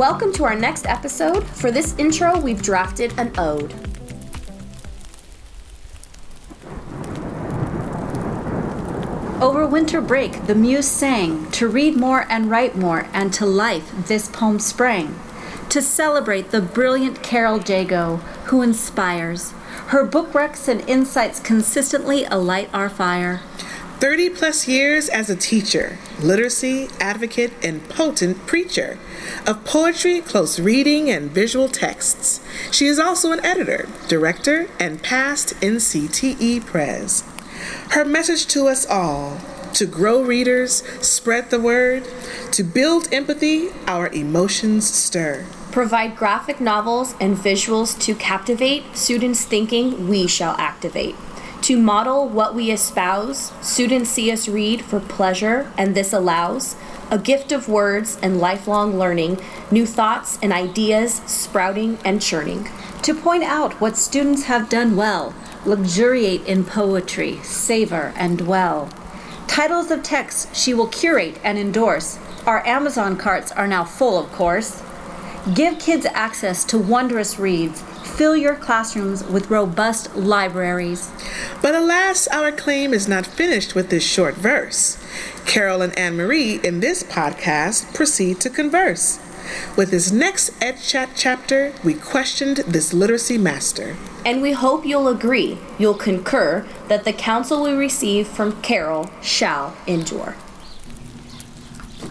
Welcome to our next episode. For this intro, we've drafted an ode. Over winter break, the muse sang, to read more and write more, and to life this poem sprang. To celebrate the brilliant Carol Jago, who inspires. Her book recs and insights consistently alight our fire. 30 plus years as a teacher, literacy advocate, and potent preacher of poetry, close reading, and visual texts. She is also an editor, director, and past NCTE Pres. Her message to us all to grow readers, spread the word, to build empathy, our emotions stir. Provide graphic novels and visuals to captivate students thinking we shall activate. To model what we espouse, students see us read for pleasure, and this allows a gift of words and lifelong learning, new thoughts and ideas sprouting and churning. To point out what students have done well, luxuriate in poetry, savor and dwell. Titles of texts she will curate and endorse. Our Amazon carts are now full, of course. Give kids access to wondrous reads. Fill your classrooms with robust libraries. But alas, our claim is not finished with this short verse. Carol and Anne Marie in this podcast proceed to converse. With this next Ed Chat chapter, we questioned this literacy master. And we hope you'll agree, you'll concur, that the counsel we receive from Carol shall endure.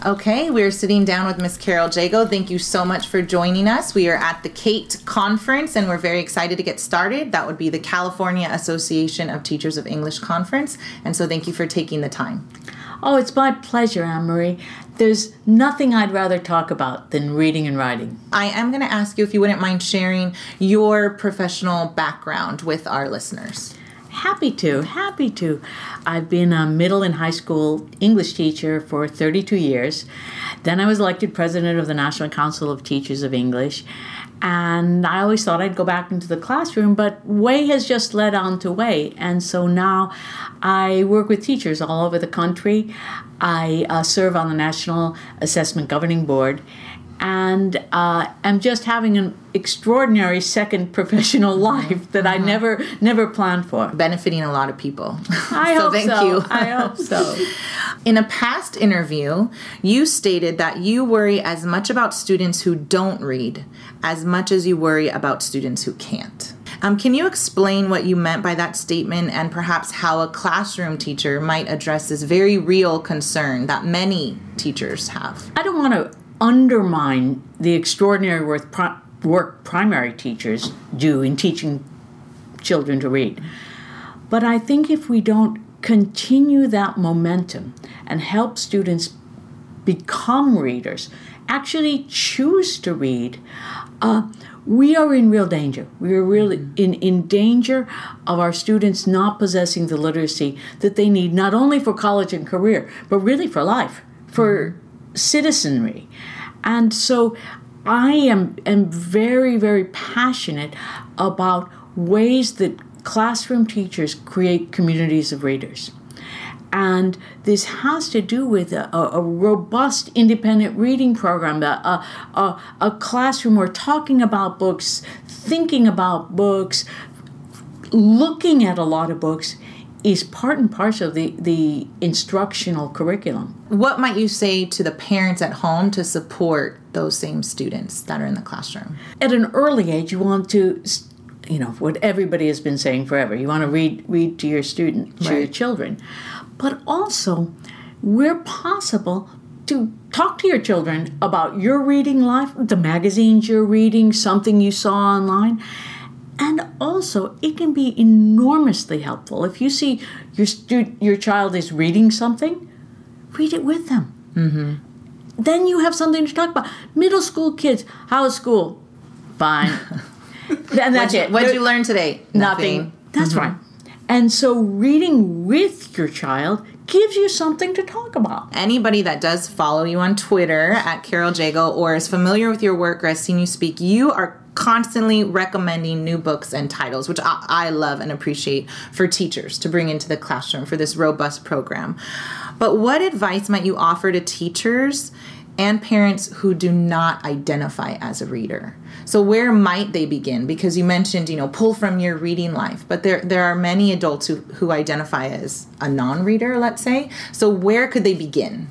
Okay, we're sitting down with Miss Carol Jago. Thank you so much for joining us. We are at the CATE conference and we're very excited to get started. That would be the California Association of Teachers of English conference. And so thank you for taking the time. Oh, it's my pleasure, Anne Marie. There's nothing I'd rather talk about than reading and writing. I am going to ask you if you wouldn't mind sharing your professional background with our listeners. Happy to, happy to. I've been a middle and high school English teacher for 32 years. Then I was elected president of the National Council of Teachers of English. And I always thought I'd go back into the classroom, but way has just led on to way. And so now I work with teachers all over the country. I uh, serve on the National Assessment Governing Board and uh, am just having an extraordinary second professional life that I Mm-hmm. never never planned for. Benefiting a lot of people. I so hope thank so. you. I hope so. In a past interview, you stated that you worry as much about students who don't read as much as you worry about students who can't. Um, can you explain what you meant by that statement and perhaps how a classroom teacher might address this very real concern that many teachers have? I don't want to undermine the extraordinary work, pri- work primary teachers do in teaching children to read. But I think if we don't continue that momentum and help students become readers, actually choose to read, uh, we are in real danger. We are really in, in danger of our students not possessing the literacy that they need, not only for college and career, but really for life, for citizenry. And so I am, am very, very passionate about ways that classroom teachers create communities of readers. And this has to do with a, a robust independent reading program, a, a, a classroom where talking about books, thinking about books, looking at a lot of books is part and parcel of the, the instructional curriculum. What might you say to the parents at home to support those same students that are in the classroom? At an early age, you want to, you know, what everybody has been saying forever. You want to read read to your student, to your children, but also, where possible, to talk to your children about your reading life, the magazines you're reading, something you saw online. And also, it can be enormously helpful if you see your stu- your child is reading something, read it with them. Mm-hmm. Then you have something to talk about. Middle school kids, how's school? Fine. and that's it. What did you learn today? Nothing. That's right. And so, reading with your child gives you something to talk about. anybody that does follow you on Twitter at Carol Jago or is familiar with your work or has seen you speak, you are constantly recommending new books and titles, which I, I love and appreciate for teachers to bring into the classroom for this robust program. But what advice might you offer to teachers and parents who do not identify as a reader. So where might they begin? Because you mentioned, you know, pull from your reading life, but there there are many adults who, who identify as a non-reader, let's say. So where could they begin?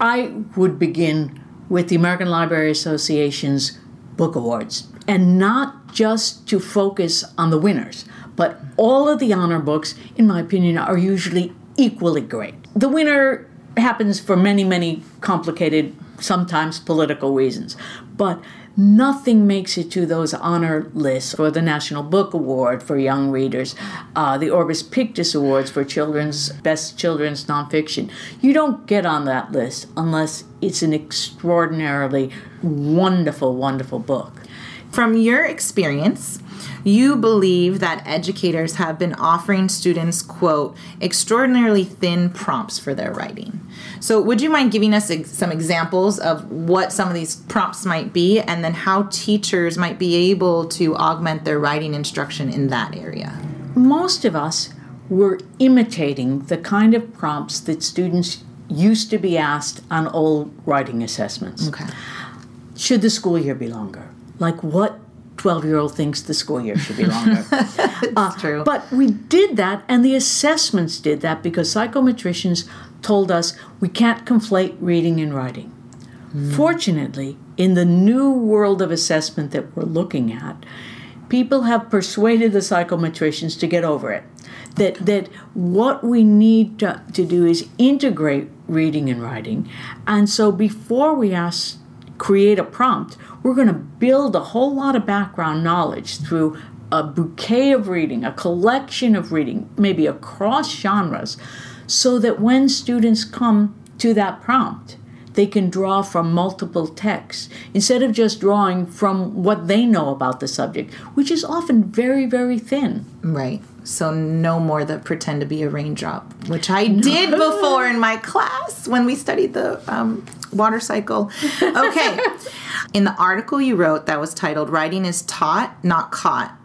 I would begin with the American Library Association's book awards and not just to focus on the winners, but all of the honor books, in my opinion, are usually equally great. The winner happens for many, many complicated, sometimes political reasons, but nothing makes it to those honor lists for the National Book Award for young readers, uh, the Orbis Pictus Awards for children's best children's nonfiction. You don't get on that list unless it's an extraordinarily wonderful, wonderful book. From your experience, you believe that educators have been offering students, quote, extraordinarily thin prompts for their writing. So, would you mind giving us ex- some examples of what some of these prompts might be and then how teachers might be able to augment their writing instruction in that area? Most of us were imitating the kind of prompts that students used to be asked on old writing assessments. Okay. Should the school year be longer? Like what 12 year old thinks the school year should be longer? That's uh, true. But we did that, and the assessments did that because psychometricians told us we can't conflate reading and writing. Hmm. Fortunately, in the new world of assessment that we're looking at, people have persuaded the psychometricians to get over it. That, that what we need to, to do is integrate reading and writing. And so before we ask, create a prompt, we're going to build a whole lot of background knowledge through a bouquet of reading, a collection of reading, maybe across genres, so that when students come to that prompt, they can draw from multiple texts instead of just drawing from what they know about the subject, which is often very, very thin. Right. So no more the pretend to be a raindrop, which I did before in my class when we studied the um, water cycle. Okay. in the article you wrote that was titled "Writing is Taught, Not Caught,"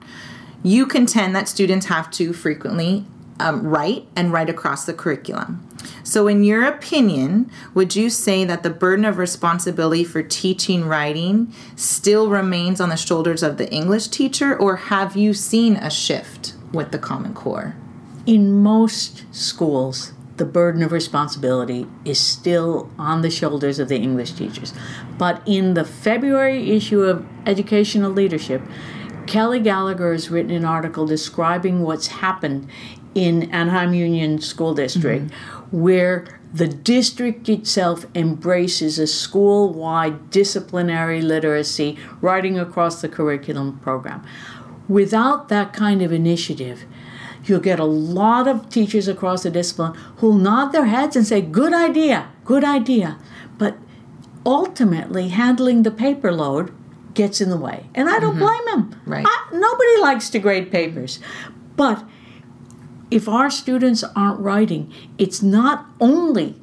you contend that students have to frequently um, write and write across the curriculum. So, in your opinion, would you say that the burden of responsibility for teaching writing still remains on the shoulders of the English teacher, or have you seen a shift with the Common Core? In most schools, the burden of responsibility is still on the shoulders of the English teachers. But in the February issue of Educational Leadership, Kelly Gallagher has written an article describing what's happened in Anaheim Union School District, mm-hmm. where the district itself embraces a school wide disciplinary literacy writing across the curriculum program. Without that kind of initiative, you'll get a lot of teachers across the discipline who'll nod their heads and say, Good idea, good idea. But ultimately, handling the paper load gets in the way. And I don't mm-hmm. blame them. Right. I, nobody likes to grade papers. But if our students aren't writing, it's not only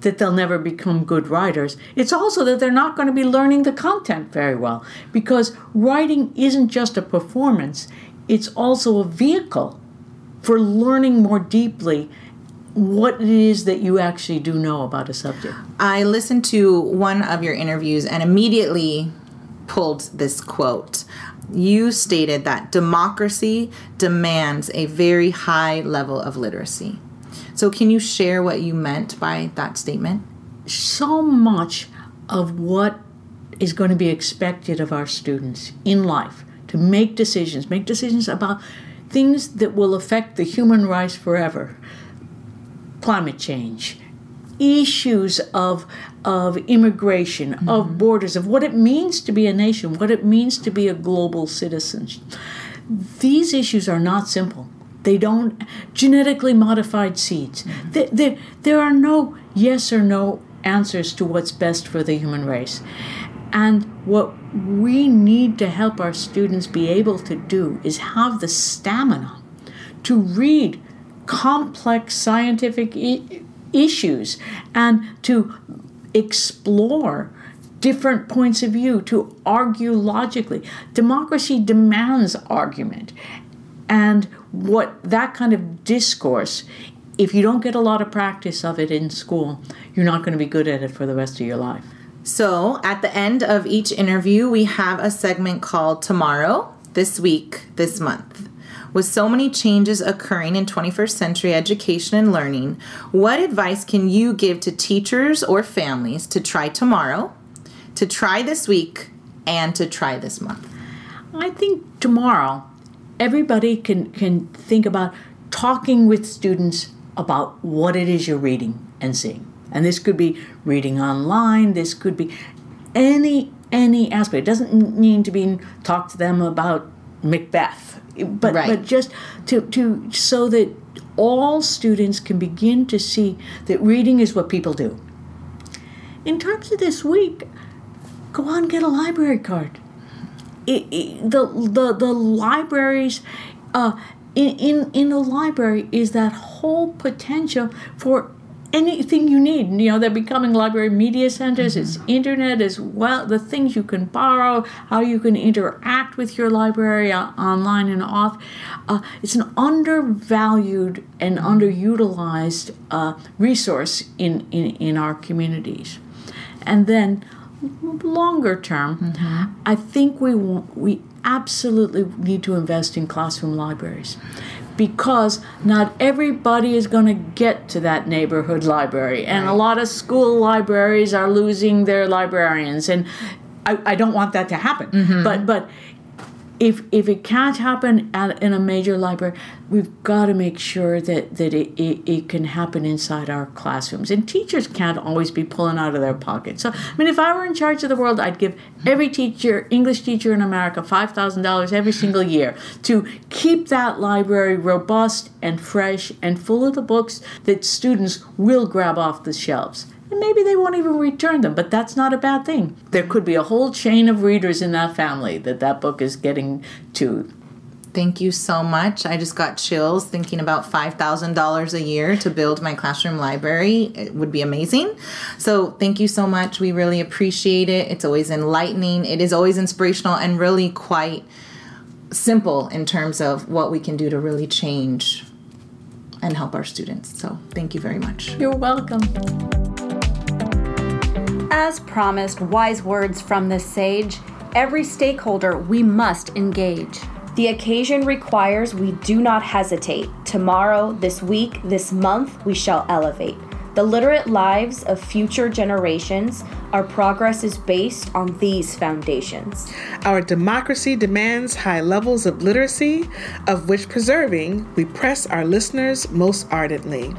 that they'll never become good writers, it's also that they're not going to be learning the content very well. Because writing isn't just a performance, it's also a vehicle for learning more deeply what it is that you actually do know about a subject. I listened to one of your interviews and immediately pulled this quote. You stated that democracy demands a very high level of literacy. So, can you share what you meant by that statement? So much of what is going to be expected of our students in life to make decisions, make decisions about things that will affect the human race forever climate change, issues of, of immigration, mm-hmm. of borders, of what it means to be a nation, what it means to be a global citizen. These issues are not simple. They don't genetically modified seeds. Mm-hmm. There, there, there are no yes or no answers to what's best for the human race. And what we need to help our students be able to do is have the stamina to read complex scientific I- issues and to explore different points of view, to argue logically. Democracy demands argument. And what that kind of discourse, if you don't get a lot of practice of it in school, you're not going to be good at it for the rest of your life. So, at the end of each interview, we have a segment called Tomorrow, This Week, This Month. With so many changes occurring in 21st century education and learning, what advice can you give to teachers or families to try tomorrow, to try this week, and to try this month? I think tomorrow everybody can can think about talking with students about what it is you're reading and seeing. And this could be reading online, this could be any any aspect. It doesn't need to be talk to them about Macbeth. But Right. but just to to so that all students can begin to see that reading is what people do. In terms of this week, go on get a library card it, it, the, the the libraries uh, in, in in a library is that whole potential for anything you need. You know they're becoming library media centers it's internet as well the things you can borrow how you can interact with your library uh, online and off. Uh, it's an undervalued and underutilized uh, resource in, in in our communities. And then longer term, I think we we absolutely need to invest in classroom libraries because not everybody is going to get to that neighborhood library. And a lot of school libraries are losing their librarians. And I, I don't want that to happen. Mm-hmm. But but if if it can't happen at, in a major library, we've got to make sure that that it, it, it can happen inside our classrooms. And teachers can't always be pulling out of their pockets. So I mean, if I were in charge of the world, I'd give every teacher, English teacher in America, five thousand dollars every single year to keep that library robust and fresh and full of the books that students will grab off the shelves. And maybe they won't even return them, but that's not a bad thing. There could be a whole chain of readers in that family that that book is getting to. Thank you so much. I just got chills thinking about $5,000 a year to build my classroom library. It would be amazing. So, thank you so much. We really appreciate it. It's always enlightening, it is always inspirational, and really quite simple in terms of what we can do to really change and help our students. So, thank you very much. You're welcome. As promised, wise words from this sage. Every stakeholder we must engage. The occasion requires we do not hesitate. Tomorrow, this week, this month, we shall elevate. The literate lives of future generations, our progress is based on these foundations. Our democracy demands high levels of literacy, of which preserving we press our listeners most ardently.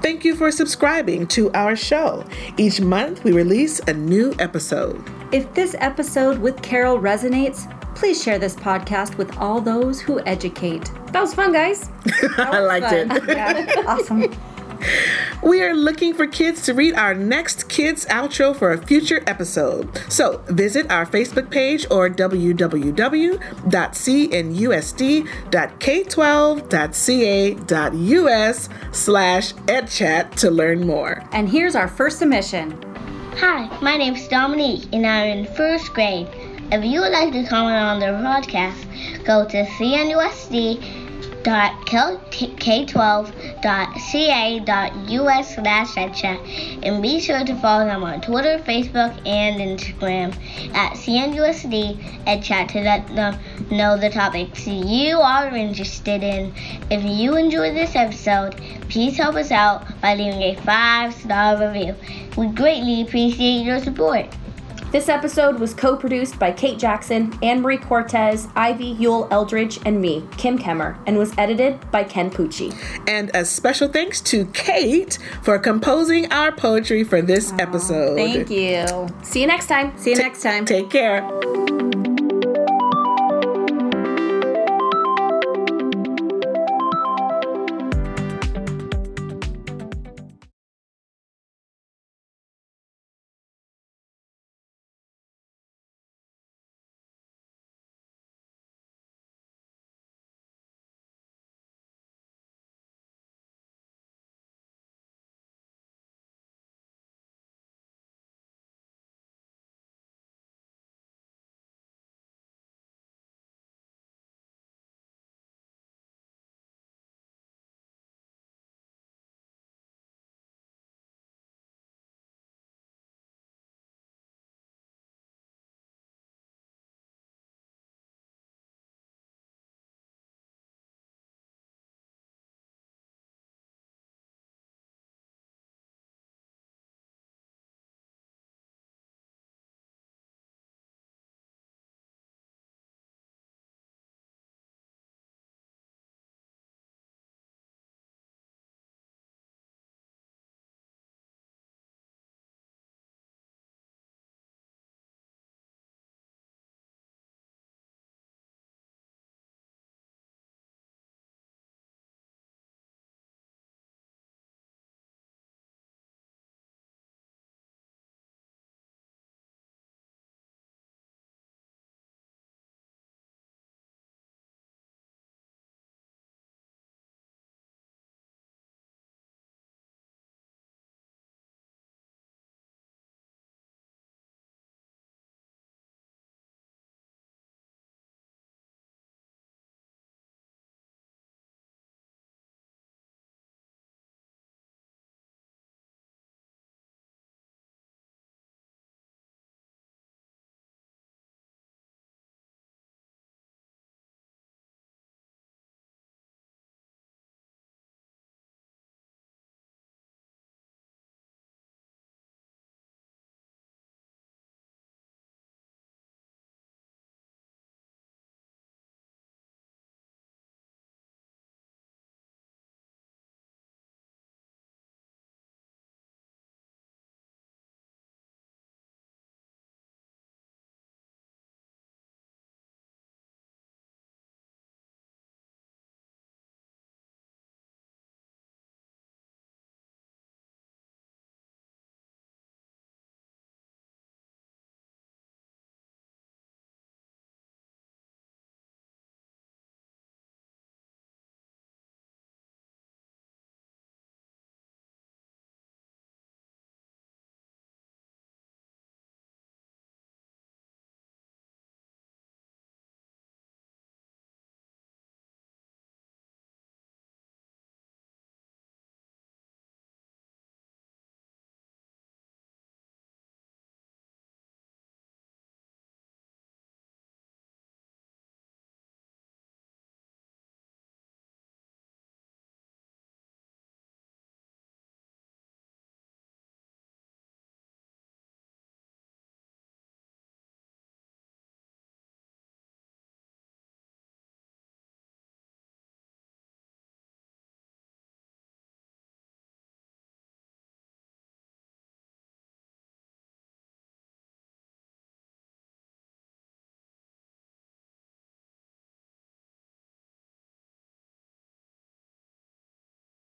Thank you for subscribing to our show. Each month we release a new episode. If this episode with Carol resonates, please share this podcast with all those who educate. That was fun, guys. I liked it. Yeah, awesome. We are looking for kids to read our next kids outro for a future episode. So visit our Facebook page or www.cnusd.k12.ca.us slash edchat to learn more. And here's our first submission. Hi, my name's Dominique, and I'm in first grade. If you would like to comment on the podcast, go to cnusd.k12.ca.us slash edchat and be sure to follow them on Twitter, Facebook, and Instagram at cnusd edchat to let them know the topics you are interested in. If you enjoyed this episode, please help us out by leaving a five-star review. We greatly appreciate your support. This episode was co produced by Kate Jackson, Anne Marie Cortez, Ivy Yule Eldridge, and me, Kim Kemmer, and was edited by Ken Pucci. And a special thanks to Kate for composing our poetry for this episode. Thank you. See you next time. See you next time. Take care.